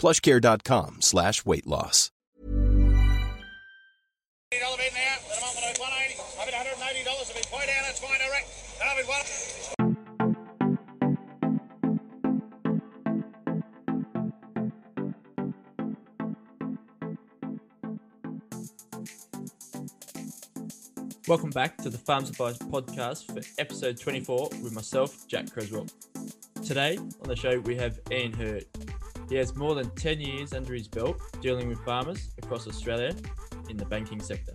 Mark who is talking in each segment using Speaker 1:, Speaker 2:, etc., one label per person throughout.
Speaker 1: plushcare.com slash weight loss.
Speaker 2: Welcome back to the Farm Supplies podcast for episode 24 with myself, Jack Creswell. Today on the show, we have Ian Hurd. He has more than 10 years under his belt dealing with farmers across Australia in the banking sector.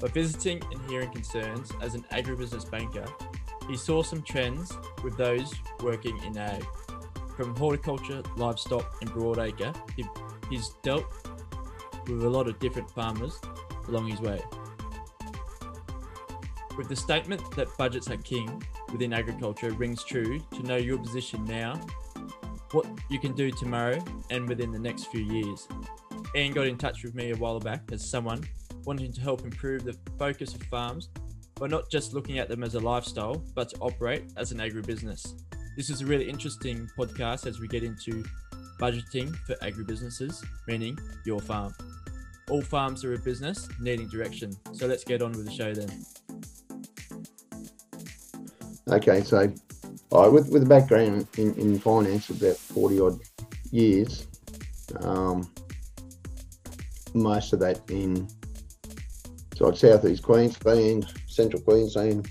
Speaker 2: By visiting and hearing concerns as an agribusiness banker, he saw some trends with those working in ag. From horticulture, livestock, and broadacre, he, he's dealt with a lot of different farmers along his way. With the statement that budgets are king within agriculture rings true to know your position now, what you can do tomorrow, and within the next few years. Ian got in touch with me a while back as someone wanting to help improve the focus of farms by not just looking at them as a lifestyle, but to operate as an agribusiness. This is a really interesting podcast as we get into budgeting for agribusinesses, meaning your farm. All farms are a business needing direction. So let's get on with the show then.
Speaker 3: Okay, so I, with with a background in, in finance about forty odd years, um, most of that in so south east Queensland, central Queensland,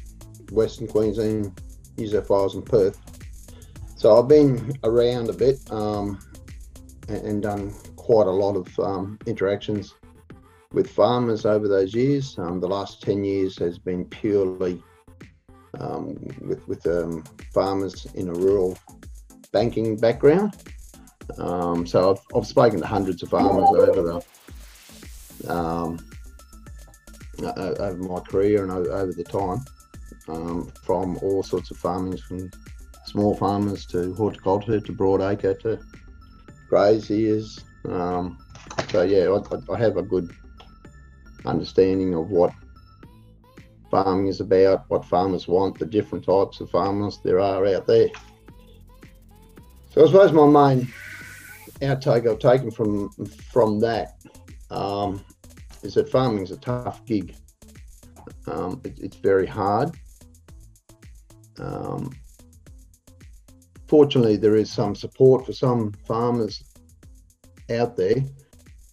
Speaker 3: western Queensland, New South Wales, and Perth. So I've been around a bit um, and, and, done quite a lot of um, interactions with farmers over those years. Um, the last ten years has been purely um, with with um, farmers in a rural banking background. Um, so I've, I've spoken to hundreds of farmers over the um, over my career and over the time, um, from all sorts of farmings, from small farmers to horticulture to broadacre to graziers. Um, so yeah, I, I have a good understanding of what farming is about, what farmers want, the different types of farmers there are out there. So I suppose my main outtake I've taken from from that um, is that farming is a tough gig. Um, it, it's very hard. Um, fortunately, there is some support for some farmers out there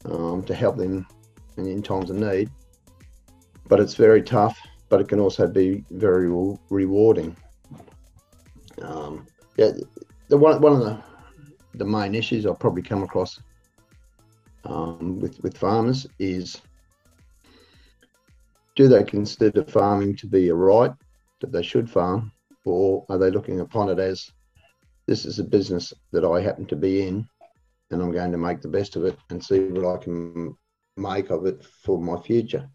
Speaker 3: um, to help them in, in times of need, but it's very tough but it can also be very re- rewarding. Um, yeah, the one one of the the main issues I've probably come across um, with with farmers is do they consider farming to be a right that they should farm, or are they looking upon it as this is a business that I happen to be in, and I'm going to make the best of it and see what I can make of it for my future.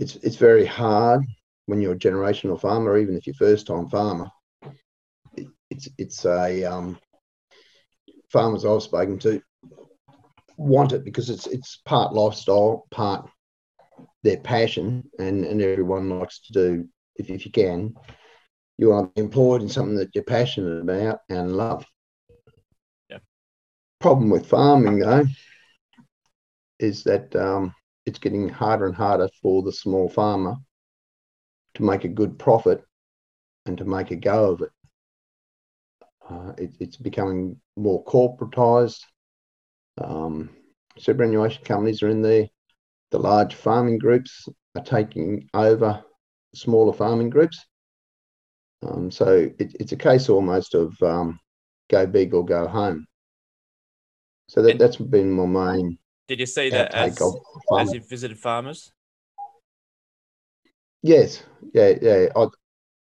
Speaker 3: It's it's very hard when you're a generational farmer, even if you're first time farmer. It, it's it's a um, farmers I've spoken to want it because it's it's part lifestyle, part their passion, and and everyone likes to do if if you can. You want to be employed in something that you're passionate about and love.
Speaker 2: Yeah.
Speaker 3: Problem with farming though is that um, it's getting harder and harder for the small farmer to make a good profit and to make a go of it. Uh, it it's becoming more corporatized. Um, superannuation companies are in there. The large farming groups are taking over smaller farming groups. Um, so it, it's a case almost of um, go big or go home. So that, that's been my main.
Speaker 2: Did you see that as, as you visited farmers?
Speaker 3: Yes, yeah, yeah. I,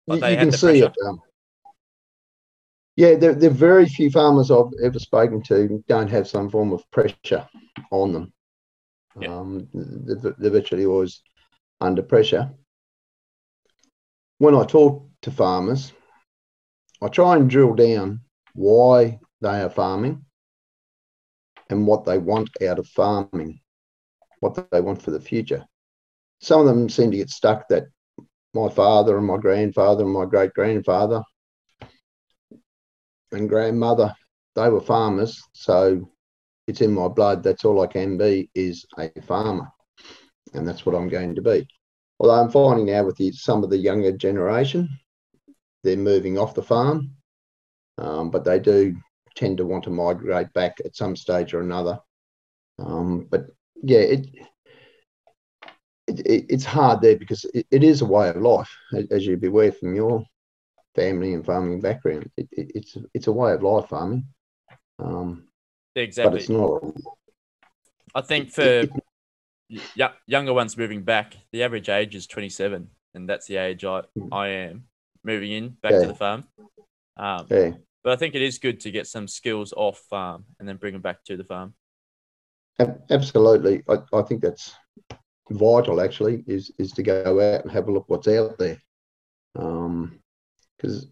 Speaker 3: you, you can see it. Um, yeah, there, there are very few farmers I've ever spoken to don't have some form of pressure on them. Yeah. Um, they're, they're virtually always under pressure. When I talk to farmers, I try and drill down why they are farming and what they want out of farming, what they want for the future. Some of them seem to get stuck that my father and my grandfather and my great grandfather and grandmother, they were farmers. So it's in my blood. That's all I can be is a farmer. And that's what I'm going to be. Although I'm finding now with the, some of the younger generation, they're moving off the farm, um, but they do tend to want to migrate back at some stage or another. Um, but yeah, it, it, it, it's hard there because it, it is a way of life, as you'd be aware from your family and farming background. It, it, it's it's a way of life farming. Um,
Speaker 2: exactly.
Speaker 3: But it's not.
Speaker 2: I think for y- younger ones moving back, the average age is 27, and that's the age I, hmm. I am moving in back yeah. to the farm. Um,
Speaker 3: yeah.
Speaker 2: But I think it is good to get some skills off farm and then bring them back to the farm.
Speaker 3: Absolutely, I, I think that's vital. Actually, is is to go out and have a look what's out there. Um, because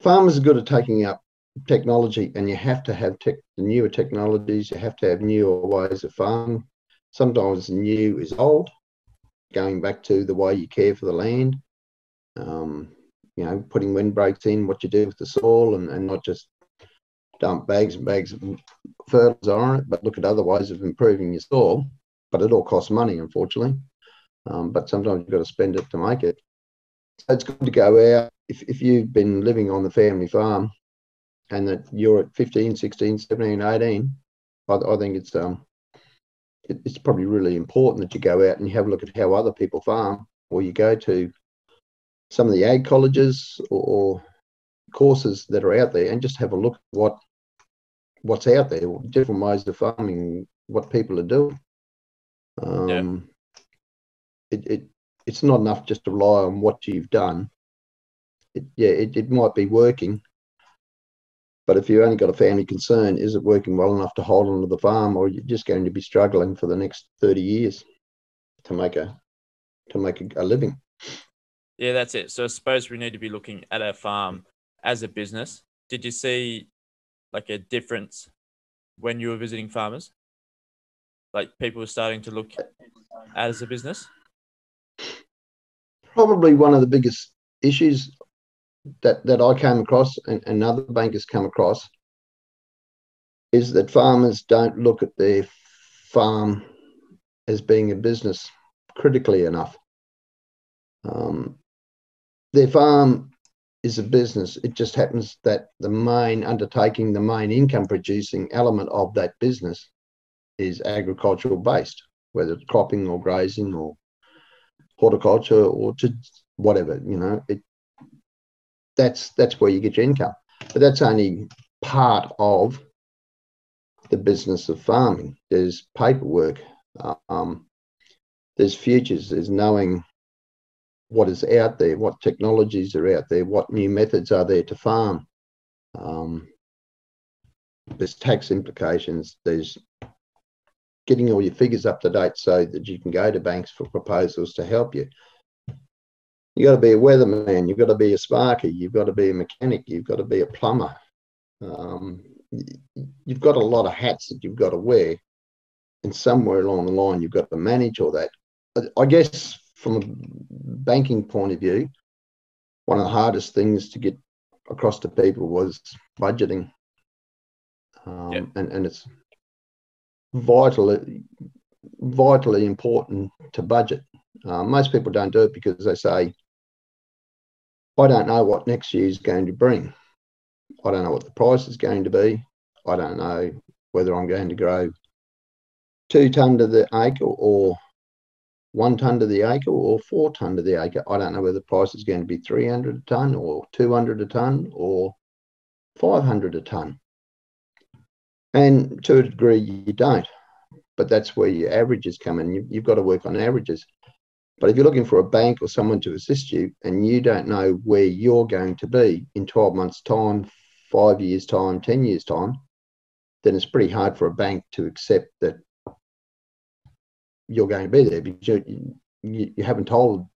Speaker 3: farmers are good at taking up technology, and you have to have tech, the newer technologies. You have to have newer ways of farming. Sometimes new is old, going back to the way you care for the land. Um, you know, putting windbreaks in, what you do with the soil, and, and not just dump bags and bags of fertilizer on it, but look at other ways of improving your soil. But it all costs money, unfortunately. Um, but sometimes you've got to spend it to make it. So it's good to go out if, if you've been living on the family farm and that you're at 15, 16, 17, 18, I, I think it's um it, it's probably really important that you go out and you have a look at how other people farm, or you go to some of the ag colleges or, or courses that are out there and just have a look at what what's out there, different ways of farming, what people are doing. Um, yeah. it, it it's not enough just to rely on what you've done it, yeah, it, it might be working, but if you've only got a family concern, is it working well enough to hold on to the farm, or you're just going to be struggling for the next thirty years to make a to make a, a living?
Speaker 2: Yeah, that's it. So I suppose we need to be looking at our farm as a business. Did you see like a difference when you were visiting farmers? Like people were starting to look at as a business?
Speaker 3: Probably one of the biggest issues that, that I came across and, and other bankers come across is that farmers don't look at their farm as being a business critically enough. Um, their farm is a business. It just happens that the main undertaking, the main income producing element of that business is agricultural based, whether it's cropping or grazing or horticulture or to whatever, you know, it, that's that's where you get your income. But that's only part of the business of farming. There's paperwork, um, there's futures, there's knowing what is out there, what technologies are out there, what new methods are there to farm. Um, there's tax implications. There's getting all your figures up to date so that you can go to banks for proposals to help you. You've got to be a weatherman. You've got to be a sparky. You've got to be a mechanic. You've got to be a plumber. Um, you've got a lot of hats that you've got to wear, and somewhere along the line you've got to manage all that. I guess from a banking point of view, one of the hardest things to get across to people was budgeting, um, yep. and and it's vitally vitally important to budget. Uh, most people don't do it because they say, I don't know what next year is going to bring. I don't know what the price is going to be. I don't know whether I'm going to grow two tonne to the acre or one tonne to the acre or four tonne to the acre. I don't know whether the price is going to be 300 a tonne or 200 a tonne or 500 a tonne. And to a degree, you don't. But that's where your averages come in. You, you've got to work on averages. But if you're looking for a bank or someone to assist you and you don't know where you're going to be in 12 months' time, five years' time, 10 years' time, then it's pretty hard for a bank to accept that you're going to be there because you, you, you haven't told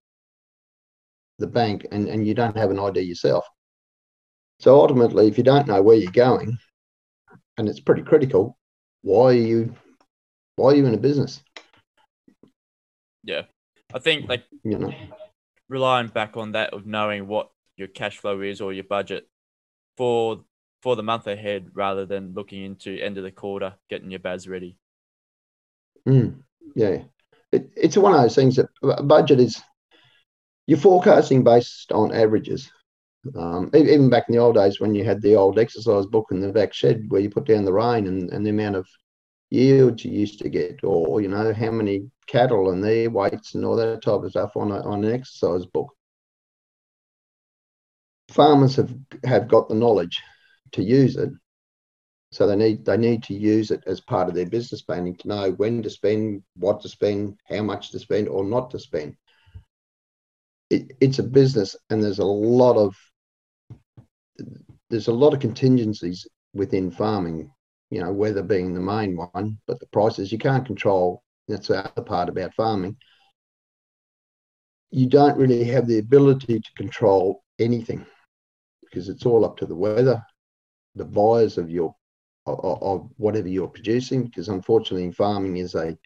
Speaker 3: the bank and, and you don't have an idea yourself. So ultimately, if you don't know where you're going, and it's pretty critical, why are you why are you in a business?
Speaker 2: Yeah. I think like
Speaker 3: you know
Speaker 2: relying back on that of knowing what your cash flow is or your budget for for the month ahead rather than looking into end of the quarter, getting your BAS ready.
Speaker 3: Mm, yeah. It, it's one of those things that a budget is you're forecasting based on averages. Um, even back in the old days when you had the old exercise book in the back shed where you put down the rain and, and the amount of yields you used to get, or you know how many cattle and their weights and all that type of stuff on a, on an exercise book. Farmers have have got the knowledge to use it, so they need they need to use it as part of their business planning to know when to spend, what to spend, how much to spend, or not to spend. It, it's a business, and there's a lot of there's a lot of contingencies within farming you know, weather being the main one, but the prices you can't control. That's the other part about farming. You don't really have the ability to control anything because it's all up to the weather, the buyers of your of, of whatever you're producing. Because unfortunately, farming is a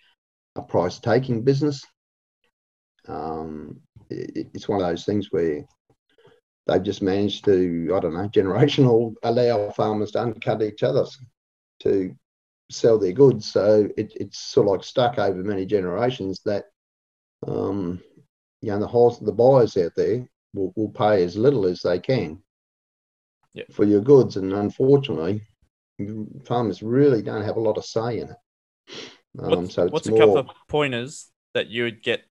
Speaker 3: a price taking business. Um, it, it's one of those things where they've just managed to, I don't know, generational allow farmers to undercut each other to sell their goods. So it, it's sort of like stuck over many generations that um, you know the whole, the buyers out there will, will pay as little as they can
Speaker 2: yep.
Speaker 3: for your goods, and unfortunately, farmers really don't have a lot of say in it.
Speaker 2: Um, what's, so what's more, a couple of pointers that you would get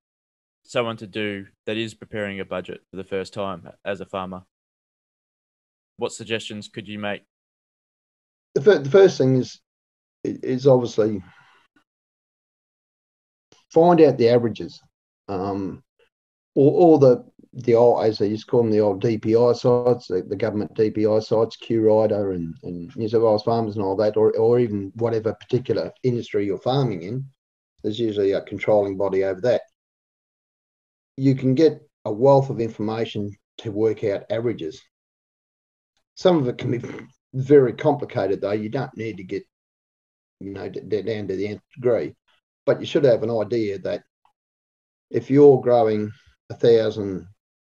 Speaker 2: someone to do that is preparing a budget for the first time as a farmer? What suggestions could you make
Speaker 3: the, fir- the first thing is is obviously find out the averages, um, or, or the the old as they used to call them the old DPI sites, the, the government DPI sites, QRIDA and, and New South Wales farmers and all that, or or even whatever particular industry you're farming in. There's usually a controlling body over that. You can get a wealth of information to work out averages. Some of it can be very complicated though. You don't need to get, you know, down to the nth degree, but you should have an idea that if you're growing a thousand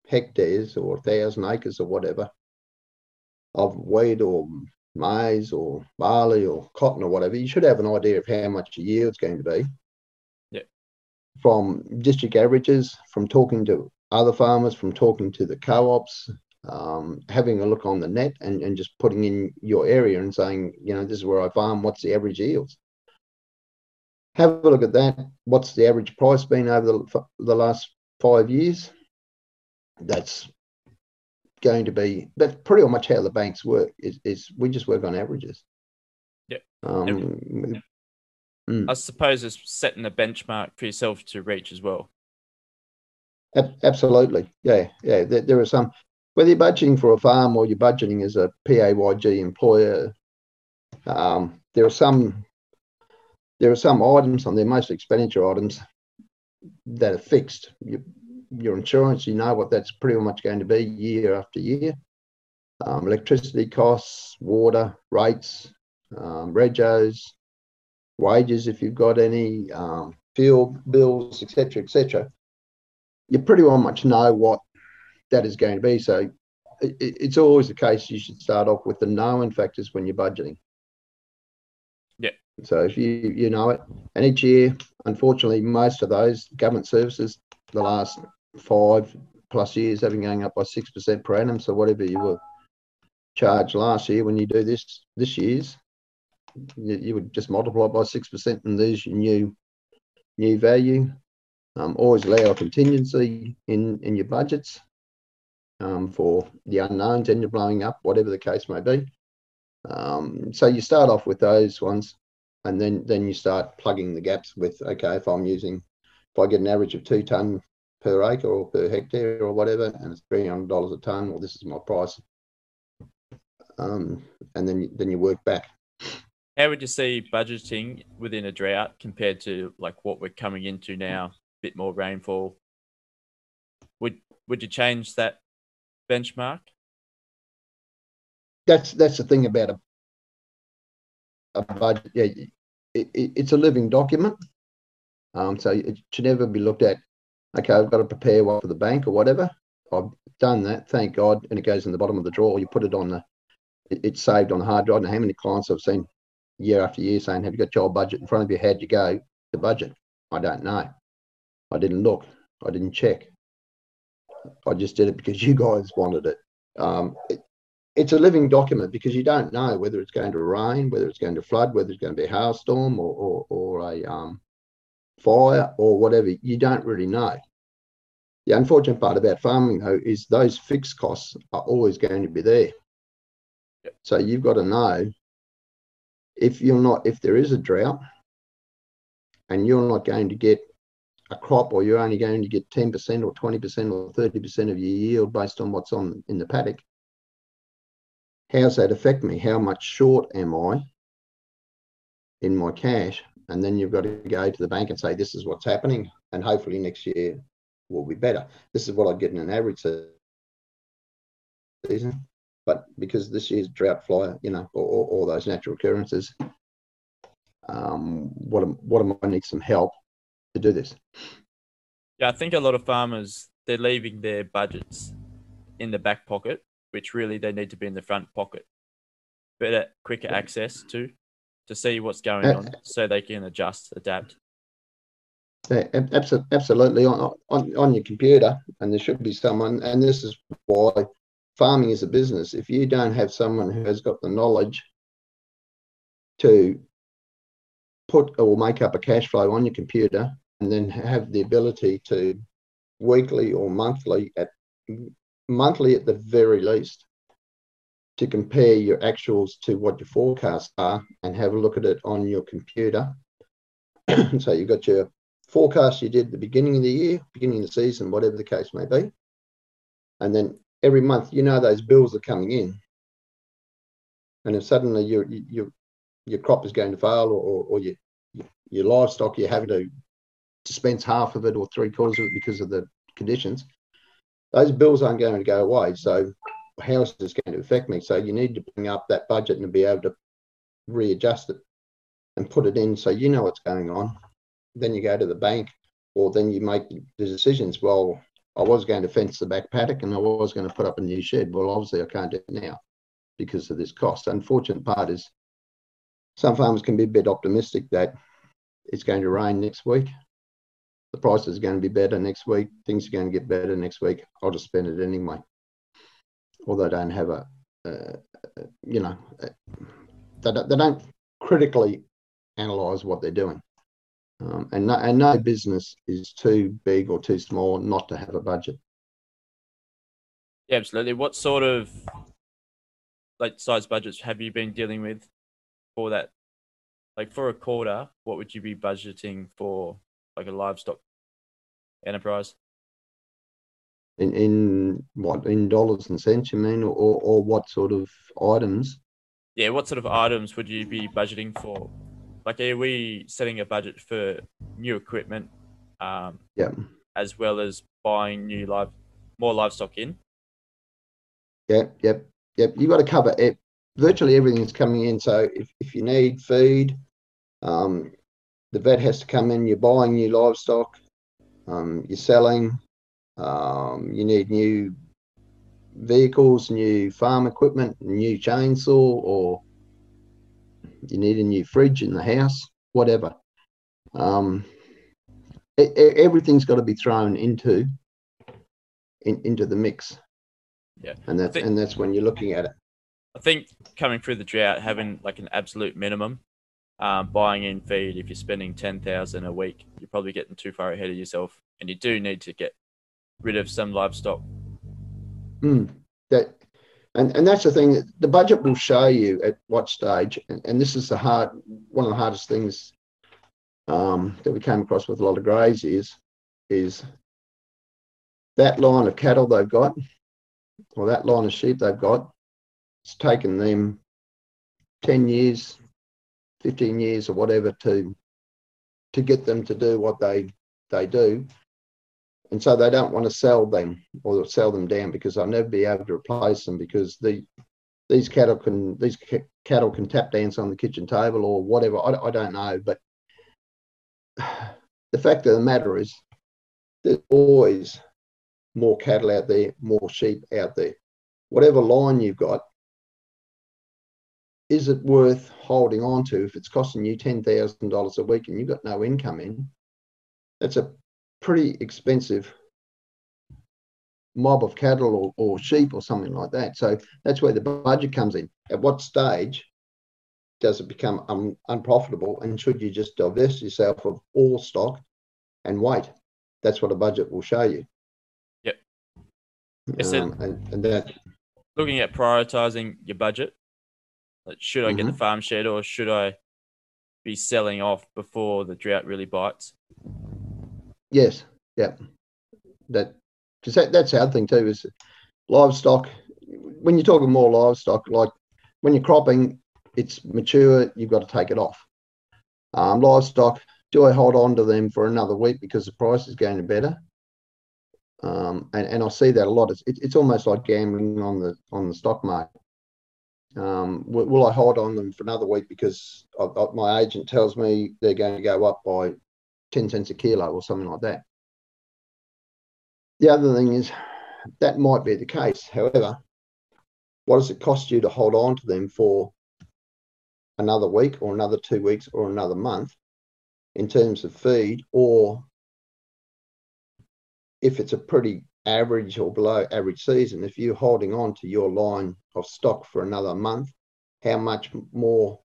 Speaker 3: hectares or a thousand acres or whatever of wheat or maize or barley or cotton or whatever, you should have an idea of how much your yield's going to be.
Speaker 2: Yeah.
Speaker 3: From district averages, from talking to other farmers, from talking to the co-ops, um, having a look on the net and, and just putting in your area and saying, you know, this is where I farm, what's the average yields? Have a look at that. What's the average price been over the, the last five years? That's going to be, that's pretty much how the banks work, is, is we just work on averages.
Speaker 2: Yeah.
Speaker 3: Um,
Speaker 2: mm. I suppose it's setting a benchmark for yourself to reach as well.
Speaker 3: Absolutely. Yeah. Yeah. There, there are some, whether you're budgeting for a farm or you're budgeting as a PAYG employer, Um, there are some there are some items on there, most expenditure items that are fixed. You, your insurance, you know what that's pretty much going to be year after year. Um, electricity costs, water rates, um, regos, wages if you've got any, um, fuel bills, etc., etc. You pretty well much know what that is going to be. So it, it's always the case you should start off with the known factors when you're budgeting.
Speaker 2: Yeah.
Speaker 3: So if you you know it, and each year, unfortunately, most of those government services, the last five plus years, been going up by six percent per annum. So whatever you were charged last year, when you do this this year's, you, you would just multiply by six percent, and there's your new new value. Um, always allow a contingency in in your budgets um, for the unknowns and you're blowing up, whatever the case may be. Um, so you start off with those ones, and then then you start plugging the gaps with okay, if I'm using, if I get an average of two ton per acre or per hectare or whatever, and it's three hundred dollars a ton, well, this is my price. Um, and then then you work back.
Speaker 2: How would you see budgeting within a drought compared to like what we're coming into now? A bit more rainfall. Would would you change that benchmark?
Speaker 3: That's that's the thing about a a budget. Yeah, it, it, it's a living document. Um, so it should never be looked at. Okay, I've got to prepare one for the bank or whatever. I've done that, thank God, and it goes in the bottom of the drawer. You put it on the, it, it's saved on the hard drive. And how many clients I've seen year after year saying, "Have you got your budget in front of you? How'd you go the budget?" I don't know. I didn't look. I didn't check. I just did it because you guys wanted it. Um, it. It's a living document because you don't know whether it's going to rain, whether it's going to flood, whether it's going to be a hailstorm or, or, or a um, fire or whatever. You don't really know. The unfortunate part about farming, though, is those fixed costs are always going to be there. So you've got to know if you're not, if there is a drought and you're not going to get a crop or you're only going to get 10% or 20% or 30% of your yield based on what's on in the paddock, how's that affect me? How much short am I in my cash? And then you've got to go to the bank and say, this is what's happening. And hopefully next year will be better. This is what I'd get in an average season. But because this year's drought fly, you know, or, all those natural occurrences, um, what am, what am I need some help to do this.
Speaker 2: Yeah, I think a lot of farmers they're leaving their budgets in the back pocket, which really they need to be in the front pocket. Better, quicker access to to see what's going on, so they can adjust, adapt.
Speaker 3: Yeah, absolutely on, on on your computer, and there should be someone. And this is why farming is a business. If you don't have someone who has got the knowledge to put or make up a cash flow on your computer and then have the ability to weekly or monthly at monthly at the very least to compare your actuals to what your forecasts are and have a look at it on your computer. so you've got your forecast you did the beginning of the year, beginning of the season, whatever the case may be. And then every month, you know those bills are coming in. And if suddenly your your your crop is going to fail or, or, or your your livestock, you're having to dispense half of it or three quarters of it because of the conditions, those bills aren't going to go away. So how is this going to affect me? So you need to bring up that budget and be able to readjust it and put it in so you know what's going on. Then you go to the bank or then you make the decisions. Well, I was going to fence the back paddock and I was going to put up a new shed. Well, obviously I can't do it now because of this cost. The Unfortunate part is some farmers can be a bit optimistic that it's going to rain next week the price is going to be better next week. Things are going to get better next week. I'll just spend it anyway. Although they don't have a, uh, you know, they, don't, they don't critically analyze what they're doing. Um, and, no, and no business is too big or too small not to have a budget.
Speaker 2: Yeah, absolutely. What sort of like size budgets have you been dealing with for that? Like for a quarter, what would you be budgeting for like a livestock enterprise?
Speaker 3: In in what in dollars and cents you mean, or or what sort of items?
Speaker 2: yeah, what sort of items would you be budgeting for? Like, are we setting a budget for new equipment? Um,
Speaker 3: Yeah.
Speaker 2: As well as buying new live, more livestock in.
Speaker 3: Yep, yep, yep. You've got to cover it. Virtually everything's coming in. So if, if you need feed, um, the vet has to come in. You're buying new livestock. Um, you're selling. Um, you need new vehicles, new farm equipment, new chainsaw, or you need a new fridge in the house, whatever. Um, e- e- everything's got to be thrown into in, into the mix.
Speaker 2: Yeah.
Speaker 3: and that's
Speaker 2: think-
Speaker 3: and that's when you're looking at it.
Speaker 2: I think coming through the drought, having like an absolute minimum, um, buying in feed, if you're spending ten thousand a week, you're probably getting too far ahead of yourself, and you do need to get rid of some livestock.
Speaker 3: Mm, that and and that's the thing the budget will show you at what stage and, and this is the hard one of the hardest things um, that we came across with a lot of greys is is that line of cattle they've got or that line of sheep they've got it's taken them 10 years 15 years or whatever to to get them to do what they they do and so they don't want to sell them or sell them down because they'll never be able to replace them because the these cattle can these ca- cattle can tap dance on the kitchen table or whatever. I, I don't know, but the fact of the matter is there's always more cattle out there, more sheep out there. Whatever line you've got, is it worth holding on to if it's costing you ten thousand dollars a week and you've got no income in? That's a pretty expensive mob of cattle or, or sheep or something like that. So that's where the budget comes in. At what stage does it become un, unprofitable? And should you just divest yourself of all stock and wait? That's what a budget will show you.
Speaker 2: Yep. Is it-
Speaker 3: Um, and, and that
Speaker 2: Looking at prioritizing your budget, like should I get the farm shed or should I be selling off before the drought really bites?
Speaker 3: Yes, yeah. That because that, that's the other thing too is livestock. When you're talking more livestock, like when you're cropping, it's mature. You've got to take it off. Um, livestock. Do I hold on to them for another week because the price is going to better? Um, and, and I see that a lot. It's, it, it's almost like gambling on the on the stock market. Um, will, will I hold on them for another week because I, I, my agent tells me they're going to go up by 10 cents a kilo or something like that. The other thing is that might be the case. However, what does it cost you to hold on to them for another week or another two weeks or another month in terms of feed? Or if it's a pretty average or below average season, if you're holding on to your line of stock for another month, how much more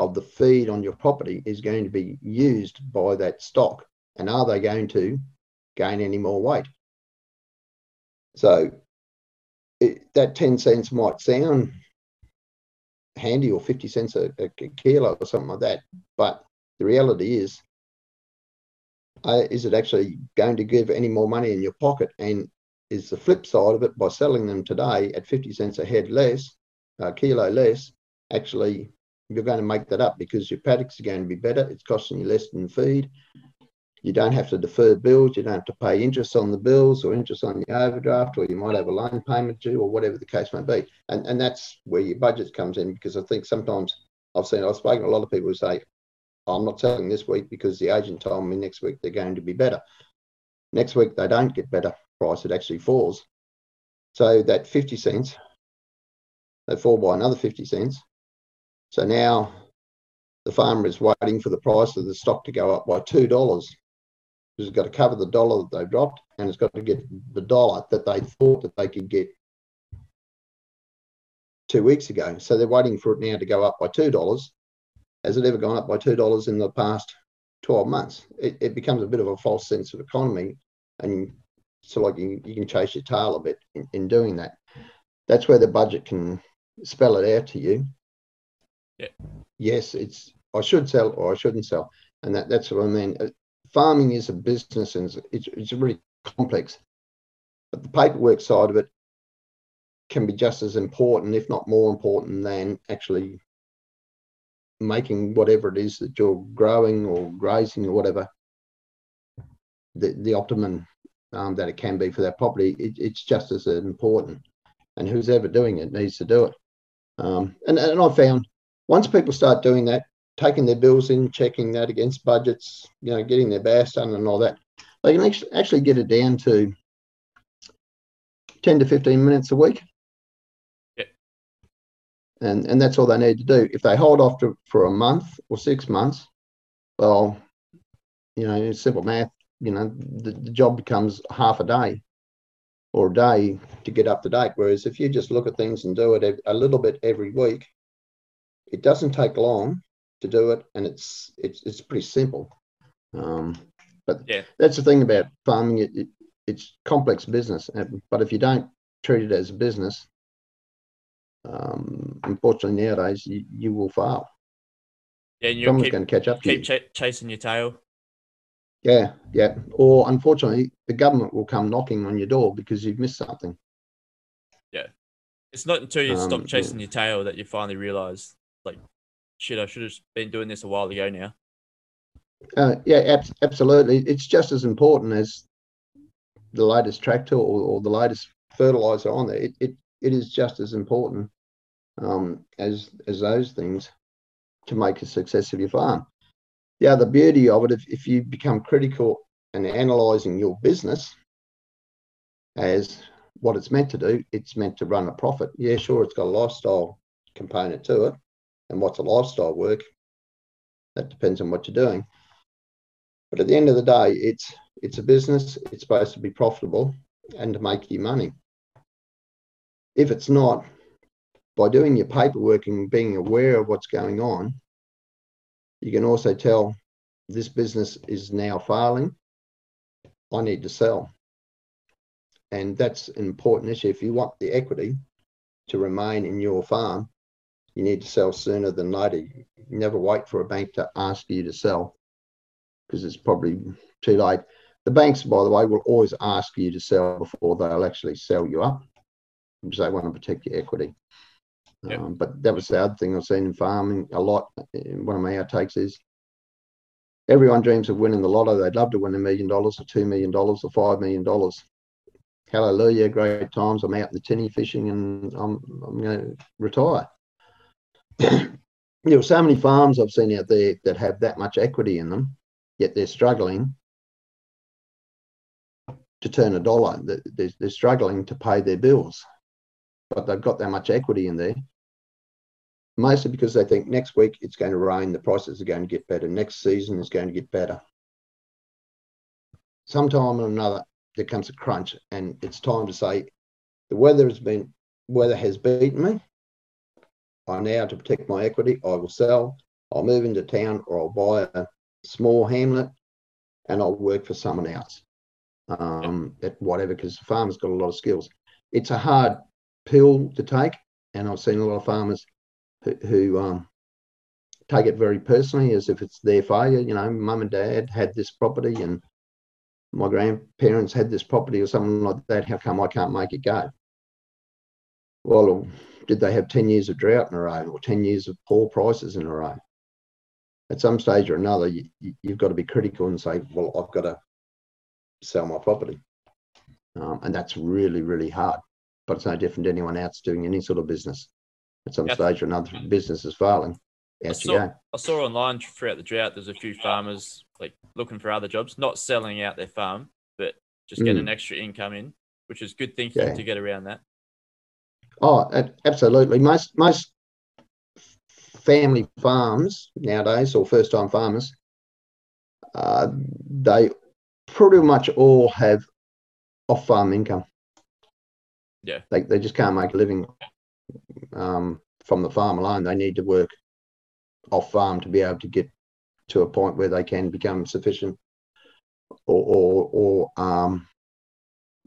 Speaker 3: of the feed on your property is going to be used by that stock. And are they going to gain any more weight? So it, that 10 cents might sound handy or 50 cents a, a kilo or something like that but the reality is uh, is it actually going to give any more money in your pocket? And is the flip side of it by selling them today at 50 cents a head less a kilo less actually you're going to make that up because your paddocks are going to be better. It's costing you less than feed. You don't have to defer bills. You don't have to pay interest on the bills or interest on the overdraft, or you might have a loan payment due, or whatever the case may be. And and that's where your budget comes in because I think sometimes I've seen I've spoken to a lot of people who say, I'm not selling this week because the agent told me next week they're going to be better. Next week they don't get better price, it actually falls. So that 50 cents, they fall by another 50 cents. So now the farmer is waiting for the price of the stock to go up by two dollars. Because it's got to cover the dollar that they've dropped, and it's got to get the dollar that they thought that they could get two weeks ago. So they're waiting for it now to go up by two dollars. Has it ever gone up by two dollars in the past 12 months? It, it becomes a bit of a false sense of economy, and so like you, you can chase your tail a bit in, in doing that. That's where the budget can spell it out to you
Speaker 2: Yeah.
Speaker 3: yes, it's I should sell or I shouldn't sell, and that that's what I mean. Uh, Farming is a business and it's, it's, really complex, but the paperwork side of it, can be just as important, if not more important, than actually making whatever it is that you're growing or grazing or whatever the, the optimum um, that it can be for that property. It, it's just as important. And who's ever doing it needs to do it. Um, and, and I found once people start doing that, taking their bills in, checking that against budgets, you know, getting their BAS done and all that, they can actually get it down to 10 to 15 minutes a week.
Speaker 2: Yeah.
Speaker 3: And, and that's all they need to do. If they hold off to, for a month or six months, well, you know, simple math, you know, the, the job becomes half a day or a day to get up to date. Whereas if you just look at things and do it a little bit every week, it doesn't take long to do it, and it's it's it's pretty simple. Um, but
Speaker 2: yeah.
Speaker 3: that's the thing about farming. It, it, it's complex business, but if you don't treat it as a business, um, unfortunately nowadays you, you will fail.
Speaker 2: Yeah, and you're
Speaker 3: Someone's going to catch up to
Speaker 2: keep ch- chasing your tail.
Speaker 3: Yeah, yeah. Or unfortunately, the government will come knocking on your door because you've missed something.
Speaker 2: Yeah, it's not until you
Speaker 3: Um,
Speaker 2: stop chasing
Speaker 3: yeah.
Speaker 2: your tail that you finally realize, like, shit, I should have been doing this a while ago now.
Speaker 3: Uh, yeah, ab- absolutely. It's just as important as the latest tractor or, or the latest fertilizer on there. It, it it is just as important um, as as those things to make a success of your farm. The other beauty of it, if, if you become critical and analysing your business as what it's meant to do, it's meant to run a profit. Yeah, sure, it's got a lifestyle component to it. And what's a lifestyle work? That depends on what you're doing. But at the end of the day, it's it's a business. It's supposed to be profitable and to make you money. If it's not, by doing your paperwork and being aware of what's going on, you can also tell this business is now failing. I need to sell. And that's an important issue. If you want the equity to remain in your farm, you need to sell sooner than later. You never wait for a bank to ask you to sell because it's probably too late. The banks, by the way, will always ask you to sell before they'll actually sell you up because they want to protect your equity.
Speaker 2: Yep.
Speaker 3: Um, but that was the other thing I've seen in farming a lot. One of my outtakes is everyone dreams of winning the lotto. They'd love to win a million dollars or two million dollars or five million dollars. Hallelujah, great times. I'm out in the tinny fishing and I'm, I'm going to retire. there are so many farms I've seen out there that have that much equity in them, yet they're struggling to turn a dollar. They're, they're struggling to pay their bills, but they've got that much equity in there. Mostly because they think next week it's going to rain, the prices are going to get better, next season is going to get better. Sometime or another, there comes a crunch, and it's time to say, the weather has been weather has beaten me. I now to protect my equity, I will sell. I'll move into town, or I'll buy a small hamlet, and I'll work for someone else um, at whatever, because the farmer's got a lot of skills. It's a hard pill to take, and I've seen a lot of farmers who, who um, take it very personally, as if it's their failure. You know, mum and dad had this property, and my grandparents had this property, or something like that. How come I can't make it go? Well, did they have 10 years of drought in a row or 10 years of poor prices in a row? At some stage or another, you, you've got to be critical and say, well, I've got to sell my property. Um, and that's really, really hard. But it's no different to anyone else doing any sort of business. At some
Speaker 2: Yeah.
Speaker 3: stage or another, business is failing.
Speaker 2: I
Speaker 3: Out
Speaker 2: saw. I saw online throughout the drought, there's a few farmers like looking for other jobs, not selling out their farm, but just getting
Speaker 3: Mm.
Speaker 2: an extra income in, which is good thinking
Speaker 3: Yeah.
Speaker 2: to get around that.
Speaker 3: Oh, absolutely. Most most family farms nowadays, or first time farmers, uh, they pretty much all have off farm income.
Speaker 2: Yeah.
Speaker 3: They, they just can't make a living um, from the farm alone. They need to work off farm to be able to get to a point where they can become sufficient or, or, or um,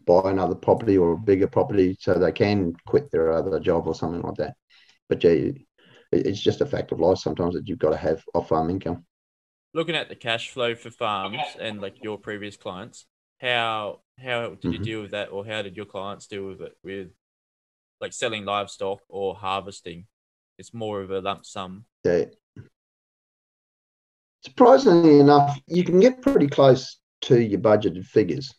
Speaker 3: buy another property or a bigger property so they can quit their other job or something like that. But yeah, it's just a fact of life sometimes that you've got to have off farm income.
Speaker 2: Looking at the cash flow for farms and like your previous clients, how how did you
Speaker 3: Mhm.
Speaker 2: deal with that, or how did your clients deal with it? With like selling livestock or harvesting. It's more of a lump sum.
Speaker 3: Yeah. Surprisingly enough, you can get pretty close to your budgeted figures.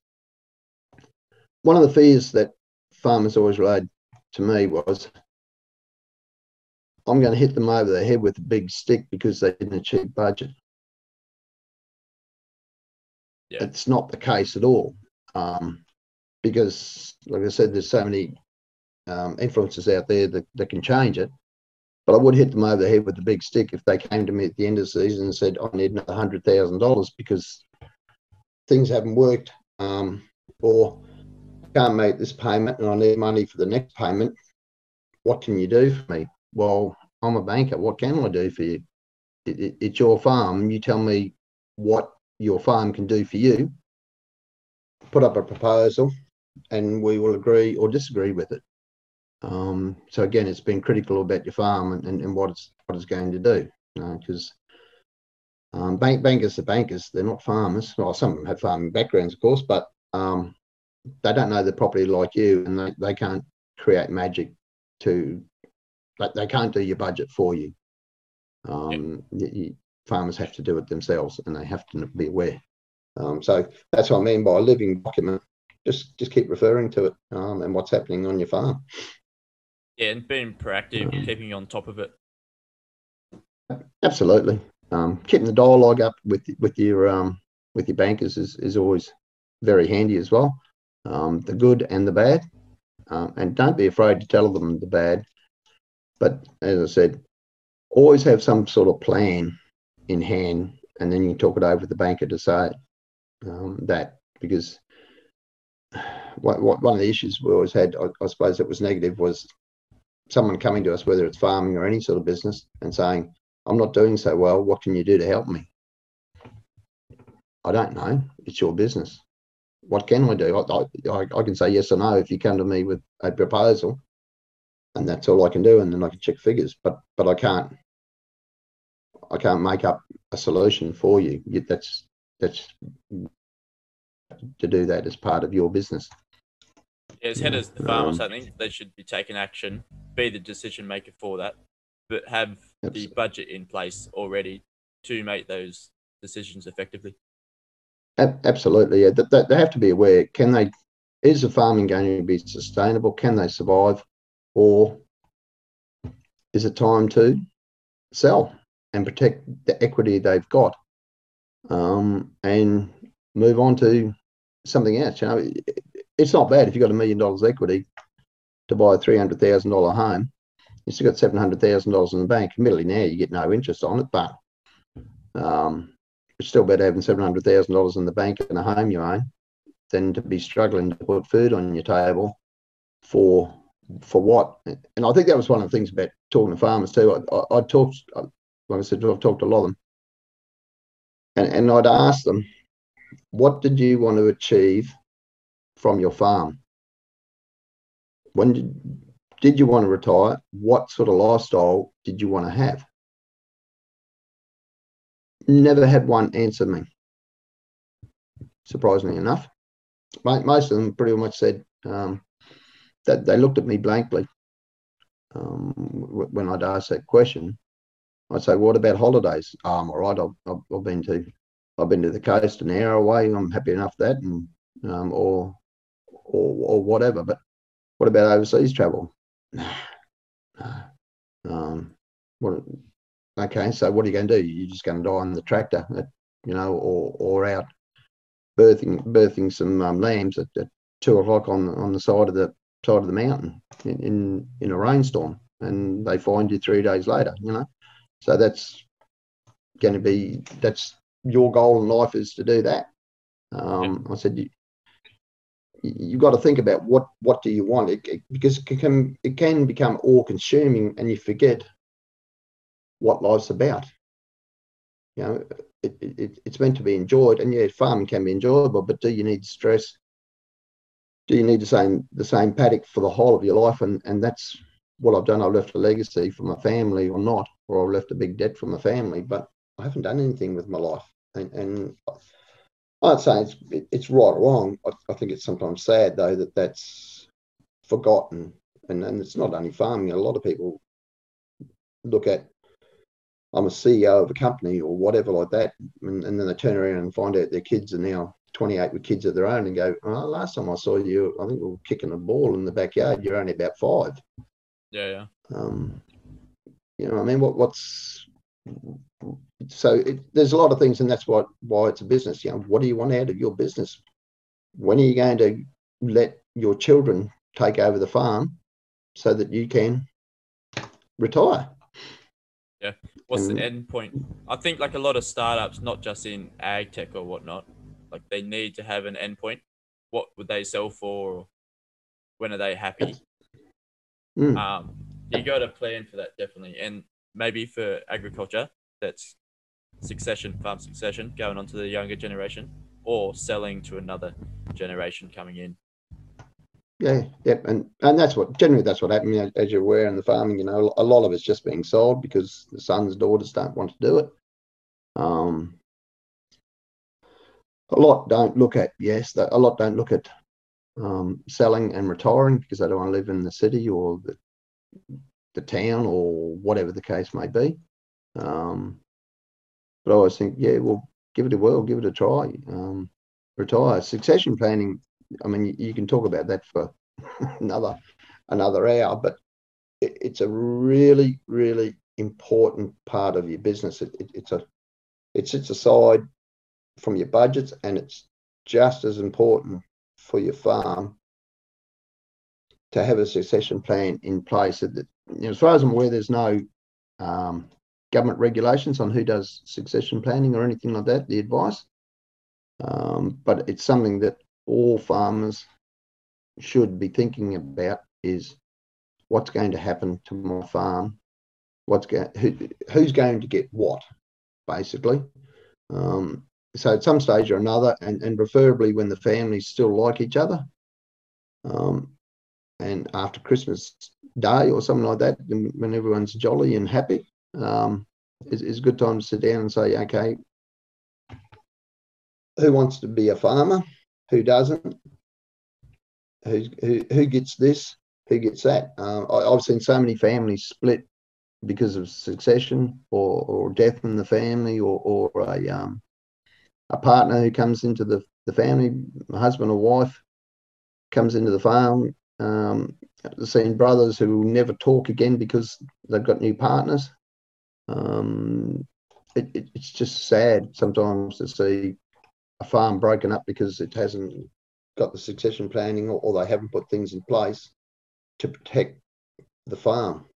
Speaker 3: One of the fears that farmers always relayed to me was I'm going to hit them over the head with a big stick because they didn't achieve budget. Yeah. It's not the case at all. Um, because, like I said, there's so many um, influences out there that, that can change it. But I would hit them over the head with a big stick if they came to me at the end of the season and said, I need another hundred thousand dollars because things haven't worked, um, or can't make this payment and I need money for the next payment. What can you do for me? Well, I'm a banker. What can I do for you? It, it, it's your farm. You tell me what your farm can do for you. Put up a proposal, and we will agree or disagree with it. Um, so again, it's been critical about your farm and, and, and what it's what it's going to do, because you know, um, bank bankers are bankers; they're not farmers. Well, some of them have farming backgrounds, of course, but um, they don't know the property like you, and they, they can't create magic to, like they can't do your budget for you. Um, you, you, farmers have to do it themselves, and they have to be aware. Um, so that's what I mean by a living document. Just just keep referring to it um, and what's happening on your farm.
Speaker 2: Yeah, and being proactive, keeping on top of it.
Speaker 3: Absolutely, um, keeping the dialogue up with with your um, with your bankers is, is always very handy as well. Um, the good and the bad, um, and don't be afraid to tell them the bad. But as I said, always have some sort of plan in hand, and then you talk it over with the banker to say um, that because what, what, one of the issues we always had, I, I suppose, it was negative was someone coming to us, whether it's farming or any sort of business, and saying, I'm not doing so well. What can you do to help me? I don't know. It's your business. What can I do? I, I, I, can say yes or no if you come to me with a proposal, and that's all I can do, and then I can check figures. But but I can't I can't make up a solution for you. That's that's to do that as part of your business.
Speaker 2: Yeah, as head of the farmers, um, I think they should be taking action, be the decision maker for that, but have absolutely. the budget in place already to make those decisions effectively.
Speaker 3: Absolutely, yeah. They, have to be aware. Can they? Is the farming going to be sustainable? Can they survive, or is it time to sell and protect the equity they've got, um, and move on to something else? You know, it's not bad if you've got a million dollars equity to buy a three hundred thousand dollar home. You still got seven hundred thousand dollars in the bank. Admittedly, now you get no interest on it, but um, it's still better having seven hundred thousand dollars in the bank and a home you own than to be struggling to put food on your table for for what? And I think that was one of the things about talking to farmers too. I, I, I talked, like I said, I've talked to a lot of them, and and I'd ask them, what did you want to achieve from your farm? When did, did you want to retire? What sort of lifestyle did you want to have? Never had one answer me. Surprisingly enough, most of them pretty much said um, that they looked at me blankly um, when I'd ask that question. I'd say, "What about holidays?" Oh, I'm all right. I've, I've, I've been to I've been to the coast an hour away. I'm happy enough that, and um, or or, or whatever. But what about overseas travel? um, what? Okay, so what are you going to do? You're just going to die on the tractor, at, you know, or or out birthing birthing some um, lambs at, at, two o'clock on on the side of the side of the mountain in, in in a rainstorm, and they find you three days later. You know, so that's going to be that's your goal in life is to do that. Um, I said you, you've got to think about what what do you want it, it, because it can it can become all consuming and you forget what life's about. You know it, it, it's meant to be enjoyed. And yeah farming can be enjoyable but do you need stress? Do you need the same the same paddock for the whole of your life? And and that's what i've done. I've left a legacy for my family or not or i've left a big debt for my family but i haven't done anything with my life. And, and I'd say it's it's right or wrong. I, I, think it's sometimes sad though that that's forgotten. And, and it's not only farming. A lot of people look at I'm a CEO of a company or whatever like that, and, and then they turn around and find out their kids are now 28 with kids of their own and go, oh, last time I saw you, I think we were kicking a ball in the backyard. You're only about five.
Speaker 2: Yeah, yeah.
Speaker 3: Um, you know, I mean, what what's so it, there's a lot of things, and that's what why it's a business. You know, what do you want out of your business? When are you going to let your children take over the farm so that you can retire?
Speaker 2: What's the end point? I think like a lot of startups, not just in ag tech or whatnot, like they need to have an end point. What would they sell for? Or when are they happy? Mm. Um, you got to plan for that definitely, and maybe for agriculture, that's succession, farm succession, going on to the younger generation, or selling to another generation coming in.
Speaker 3: Yeah, yep, and and that's what generally that's what happened as you're aware in the farming. You know, a lot of it's just being sold because the sons, daughters don't want to do it. Um, a lot don't look at yes, a lot don't look at um, selling and retiring because they don't want to live in the city or the the town or whatever the case may be. Um, but I always think, yeah, well, give it a whirl, give it a try. Um, retire. Succession planning. I mean, you, can talk about that for another another hour, but it, it's a really, really important part of your business. It, it, it's a it sits aside from your budgets, and it's just as important for your farm to have a succession plan in place. That, you know, as far as I'm aware, there's no um, government regulations on who does succession planning or anything like that. The advice, um, but it's something that all farmers should be thinking about is what's going to happen to my farm, what's going, who, who's going to get what, basically. Um, so at some stage or another, and, and preferably when the families still like each other, um, and after Christmas Day or something like that, when everyone's jolly and happy, um, is, is a good time to sit down and say, okay, who wants to be a farmer? Who doesn't? Who's, who, who gets this? Who gets that? Uh, I, have seen so many families split because of succession or, or death in the family or, or a, um, a partner who comes into the, the family, husband or wife comes into the farm. Um, I've seen brothers who never talk again because they've got new partners. Um, it, it, it's just sad sometimes to see farm broken up because it hasn't got the succession planning or, or they haven't put things in place to protect the farm.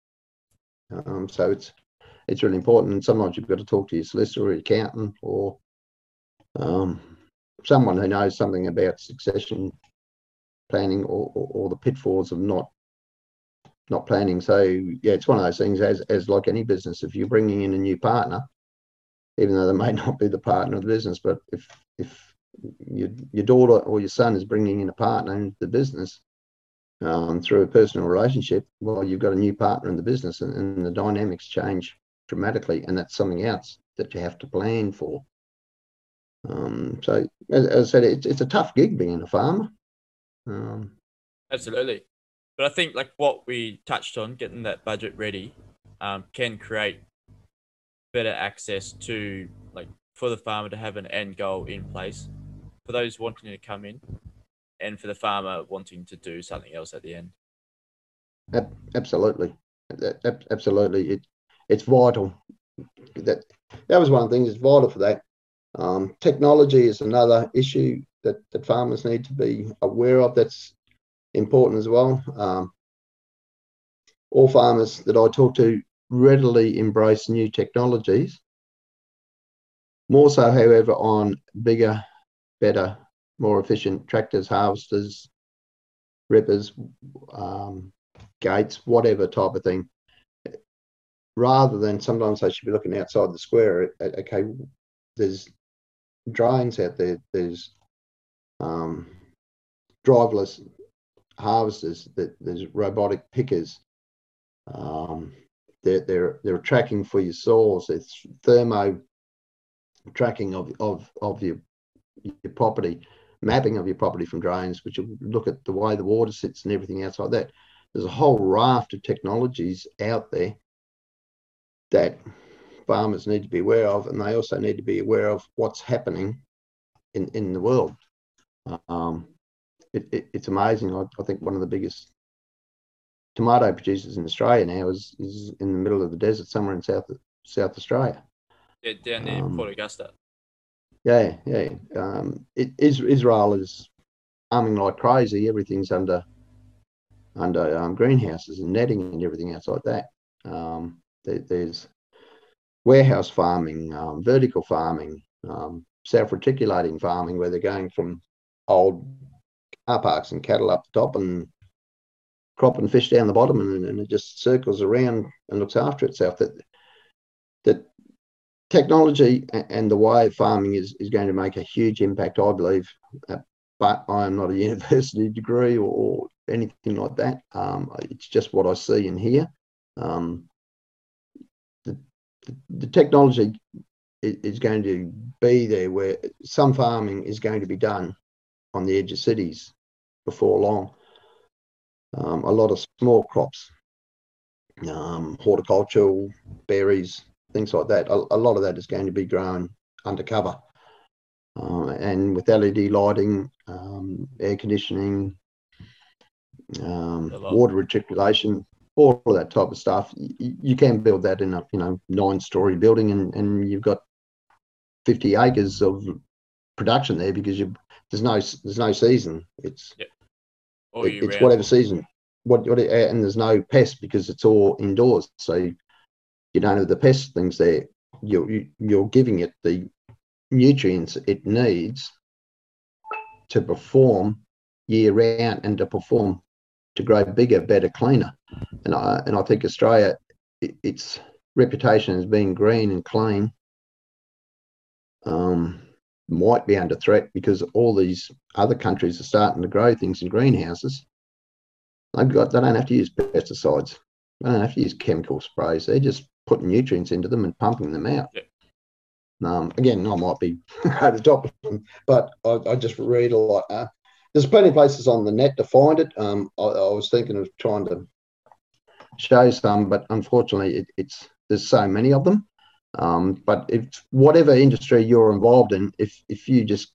Speaker 3: Um, so it's it's really important. And sometimes you've got to talk to your solicitor or your accountant or um, someone who knows something about succession planning or, or, or, the pitfalls of not not planning. So yeah, it's one of those things. As as like any business, if you're bringing in a new partner, even though they may not be the partner of the business, but if if your your daughter or your son is bringing in a partner into the business um, through a personal relationship, well, you've got a new partner in the business, and, and the dynamics change dramatically, and that's something else that you have to plan for. Um, so, as, as, I said, it's, it's a tough gig being a farmer. Um,
Speaker 2: Absolutely. But I think like what we touched on, getting that budget ready, um, can create better access to like for the farmer to have an end goal in place for those wanting to come in and for the farmer wanting to do something else at the end.
Speaker 3: Absolutely, absolutely. It it's vital. That that was one of the things. It's vital for that. Um, technology is another issue that, that farmers need to be aware of. That's important as well. Um, all farmers that I talk to readily embrace new technologies. More so, however, on bigger, better, more efficient tractors, harvesters, rippers, um, gates, whatever type of thing. Rather than sometimes they should be looking outside the square. Okay, there's drones out there. There's um, driverless harvesters, there's robotic pickers. Um, they're, they're, they're tracking for your soils. It's thermo tracking of, of, of your, your property, mapping of your property from drones, which will look at the way the water sits and everything else like that. there's a whole raft of technologies out there that farmers need to be aware of, and they also need to be aware of what's happening in, in the world. Um, it, it, it's amazing. I, I, think one of the biggest tomato producers in Australia now is, is in the middle of the desert, somewhere in South South Australia.
Speaker 2: Yeah, down near um, Port Augusta.
Speaker 3: Yeah, yeah. Um, it, Israel is farming like crazy. Everything's under under um, greenhouses and netting and everything else like that. Um, there, there's warehouse farming, um, vertical farming, um, self-reticulating farming, where they're going from old car parks and cattle up the top and crop and fish down the bottom, and, and it just circles around and looks after itself. That that technology and the way of farming is, is going to make a huge impact, I believe. Uh, but I am not a university degree or, or anything like that. Um, it's just what I see and hear. Um, the, the, the, technology is going to be there where some farming is going to be done on the edge of cities before long. Um, a lot of small crops, um, horticultural, berries, things like that. A, a, lot of that is going to be grown undercover. Uh, and with LED lighting, um, air conditioning, um, water reticulation, all of that type of stuff. You, you, can build that in a you know nine story building, and, and you've got fifty acres of production there because you there's no there's no season. It's it, it's round. whatever season. What, what it, and there's no pest because it's all indoors. So you don't have the pest things there. You're you, are you are giving it the nutrients it needs to perform year round and to perform to grow bigger, better, cleaner. And I and I think Australia, it, its reputation as being green and clean, um, might be under threat because all these other countries are starting to grow things in greenhouses. They've got they don't have to use pesticides. They don't have to use chemical sprays. They're just putting nutrients into them and pumping them out. Yeah. Um, again, I might be at the top of them, but I, I just read a lot. Uh, there's plenty of places on the net to find it. Um, I, I, was thinking of trying to show some, but unfortunately, it, it's there's so many of them. Um, but if whatever industry you're involved in, if if you just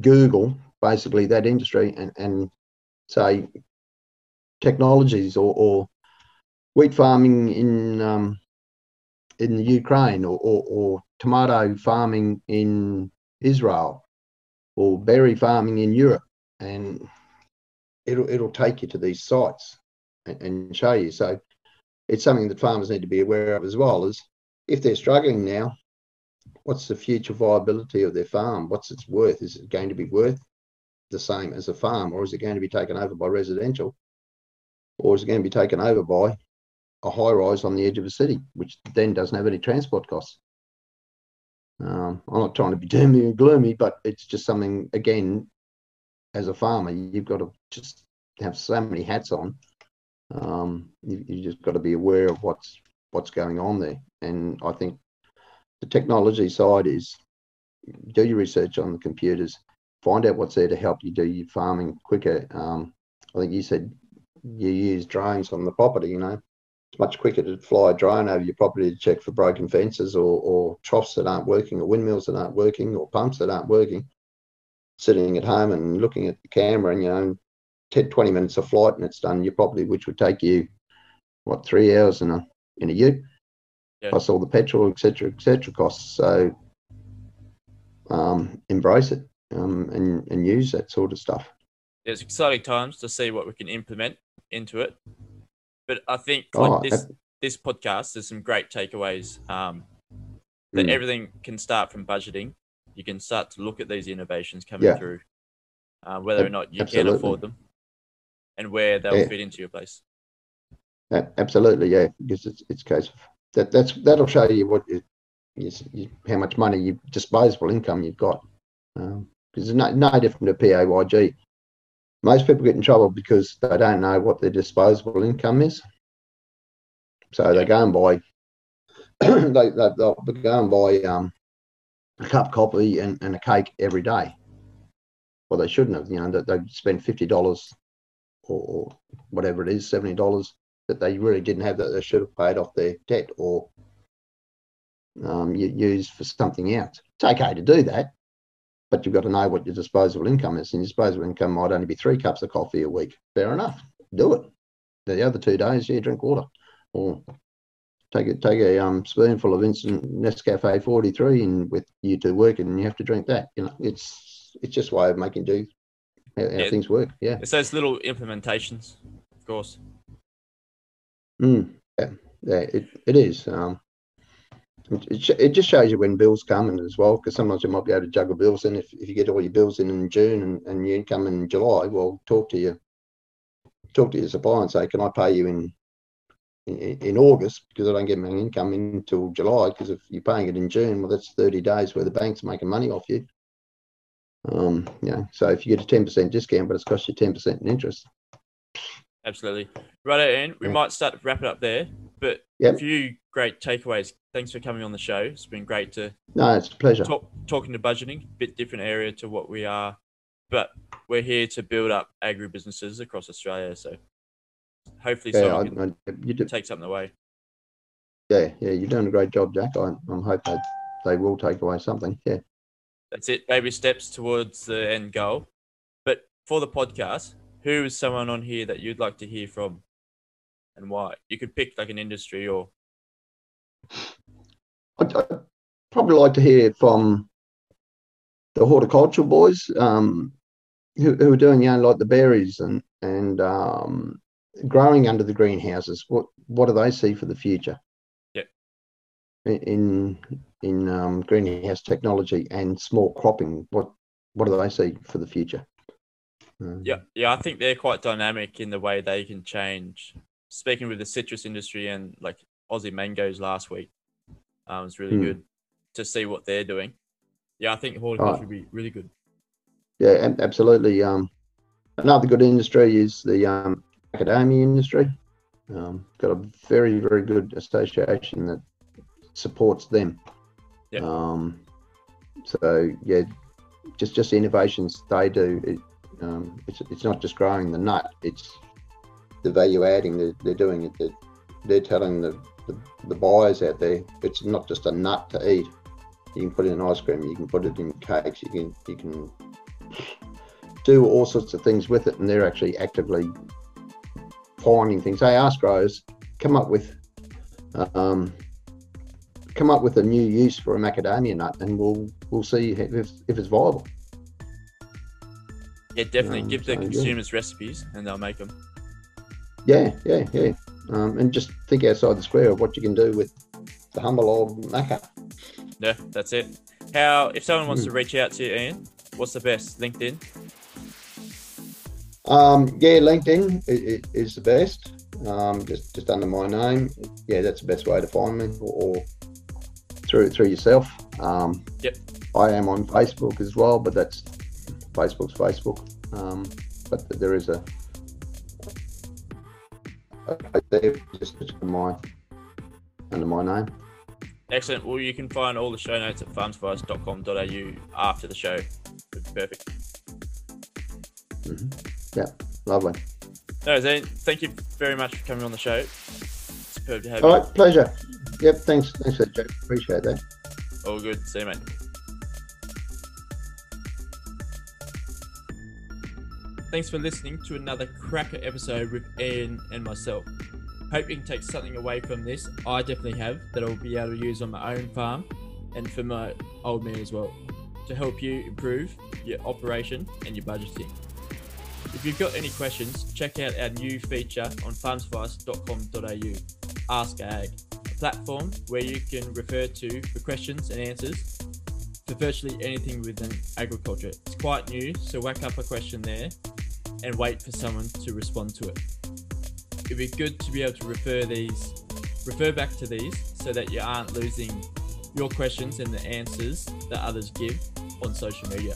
Speaker 3: Google basically that industry and, and say technologies or, or wheat farming in um, in the Ukraine or, or, or tomato farming in Israel or berry farming in Europe, and it'll it'll take you to these sites and, and show you. So it's something that farmers need to be aware of as well. Is if they're struggling now, what's the future viability of their farm? What's its worth? Is it going to be worth the same as a farm, or is it going to be taken over by residential, or is it going to be taken over by a high rise on the edge of a city, which then doesn't have any transport costs? Um, I'm not trying to be doomy and gloomy, but it's just something again as a farmer, you've got to just have so many hats on. Um, you, you just got to be aware of what's what's going on there. And I think the technology side is do your research on the computers, find out what's there to help you do your farming quicker. Um, I think you said you use drones on the property. You know, it's much quicker to fly a drone over your property to check for broken fences or, or troughs that aren't working, or windmills that aren't working, or pumps that aren't working sitting at home and looking at the camera and you know 10 20 minutes of flight and it's done your property which would take you what three hours and a in a ute yeah. plus all the petrol etc etc costs so um, embrace it um, and and use that sort of stuff
Speaker 2: it's exciting times to see what we can implement into it but i think like oh, this this podcast there's some great takeaways um, that mm. everything can start from budgeting you can start to look at these innovations coming yeah. through, uh, whether or not you Absolutely. can afford them, and where they'll yeah. fit into your place.
Speaker 3: Absolutely, yeah, because it's it's case of that. That's that'll show you what you, how much money you disposable income you've got. Because um, it's no, no different to PAYG. Most people get in trouble because they don't know what their disposable income is. So they go and buy. they, they they'll go and buy um, a cup of coffee and, and a cake every day. Well, they shouldn't have. You know, they, they spent fifty dollars or, or whatever it is, seventy dollars that they really didn't have that they should have paid off their debt or um, you use for something else. It's okay to do that, but you've got to know what your disposable income is. And your disposable income might only be three cups of coffee a week. Fair enough, do it. The other two days, yeah, drink water or take a take a um, spoonful of instant Nescafe 43 and with you to work and you have to drink that. You know, it's it's just a way of making do how, how
Speaker 2: Yeah.
Speaker 3: things work. Yeah.
Speaker 2: It's those little implementations, of course.
Speaker 3: Mm, yeah, yeah, it, it is. Um, it, it, just shows you when bills come in as well, because sometimes you might be able to juggle bills in. If, if you get all your bills in in June and, and your income in July, well, talk to your talk to your supplier and say, can I pay you in in, in August because I don't get my income in until July? Because if you're paying it in June, well, that's 30 days where the bank's making money off you. Um, you so if you get a 10% discount, but it's cost you 10% in interest.
Speaker 2: Absolutely. Right, Ian, we
Speaker 3: Yeah.
Speaker 2: might start to wrap it up there, but
Speaker 3: Yep.
Speaker 2: a few great takeaways. Thanks for coming on the show. It's been great to
Speaker 3: No, it's a pleasure.
Speaker 2: talk talking to budgeting, a bit different area to what we are, but we're here to build up agri businesses across Australia. So hopefully
Speaker 3: Yeah,
Speaker 2: someone
Speaker 3: I, I, you do,
Speaker 2: take something away.
Speaker 3: yeah, yeah, you're doing a great job, Jack. I, I'm hope that they will take away something. Yeah.
Speaker 2: That's it. Baby steps towards the end goal. But for the podcast, who is someone on here that you'd like to hear from and why? You could pick like an industry or
Speaker 3: I'd, I'd probably like to hear from the horticultural boys um, who, who are doing, you know, like the berries and and um, growing under the greenhouses. What what do they see for the future? In in, in um, greenhouse technology and small cropping, what what do they see for the future? Um,
Speaker 2: Yeah, yeah, I think they're quite dynamic in the way they can change. Speaking with the citrus industry and like Aussie mangoes last week, um, it's really
Speaker 3: Hmm.
Speaker 2: good to see what they're doing. Yeah, I think horticulture
Speaker 3: Right.
Speaker 2: would be really good.
Speaker 3: Yeah, absolutely. Um, another good industry is the um, macadamia industry. Um, got a very, very good association that supports them.
Speaker 2: Yep.
Speaker 3: Um, so yeah, just just the innovations they do. It, um, it's it's not just growing the nut; it's the value adding that they're doing it. That they're telling the, the the buyers out there, it's not just a nut to eat. You can put it in ice cream. You can put it in cakes. You can you can do all sorts of things with it, and they're actually actively finding things. They ask growers come up with um, come up with a new use for a macadamia nut, and we'll we'll see if, if it's viable.
Speaker 2: Yeah, definitely
Speaker 3: Um,
Speaker 2: give the
Speaker 3: so, yeah.
Speaker 2: consumers recipes and they'll make them.
Speaker 3: Yeah, yeah, yeah. Um, and just think outside the square of what you can do with the humble old maca.
Speaker 2: Yeah, that's it. How if someone wants
Speaker 3: Hmm.
Speaker 2: to reach out to you, Ian, what's the best? LinkedIn.
Speaker 3: Um, yeah, LinkedIn i- i- is the best. Um, just just under my name. Yeah, that's the best way to find me, or, or through through yourself. Um,
Speaker 2: Yep.
Speaker 3: I am on Facebook as well, but that's Facebook's Facebook. Um, but there is a, a there just under my under my name.
Speaker 2: Excellent. Well, you can find all the show notes at farmsadvice.com.au after the show. Perfect.
Speaker 3: Yeah, lovely.
Speaker 2: No, Ian, thank you very much for coming on the show. Superb to have
Speaker 3: All
Speaker 2: you.
Speaker 3: right, pleasure. Yep, thanks, thanks for that, Jack. Appreciate that.
Speaker 2: All good. See you, mate. Thanks for listening to another cracker episode with Ian and myself. Hope you can take something away from this. I definitely have that I'll be able to use on my own farm and for my old man as well to help you improve your operation and your budgeting. If you've got any questions, check out our new feature on farmsadvice.com.au Ask Ag, a platform where you can refer to for questions and answers for virtually anything within agriculture. It's quite new, so whack up a question there and wait for someone to respond to it. It'd be good to be able to refer these, refer back to these, so that you aren't losing your questions and the answers that others give on social media.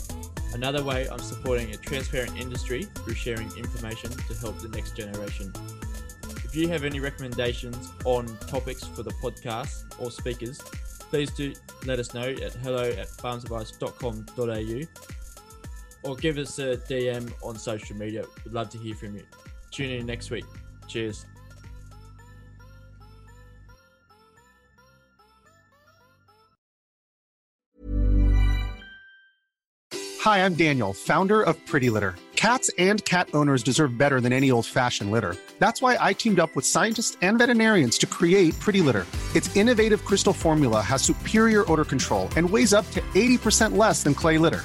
Speaker 2: Another way I'm supporting a transparent industry through sharing information to help the next generation. If you have any recommendations on topics for the podcast or speakers, please do let us know at hello at farmsadvice.com.au or give us a DM on social media. We'd love to hear from you. tune in next week. Cheers.
Speaker 4: Hi, I'm Daniel, founder of Pretty Litter. Cats and cat owners deserve better than any old fashioned litter. That's why I teamed up with scientists and veterinarians to create Pretty Litter. Its innovative crystal formula has superior odor control and weighs up to 80% less than clay litter.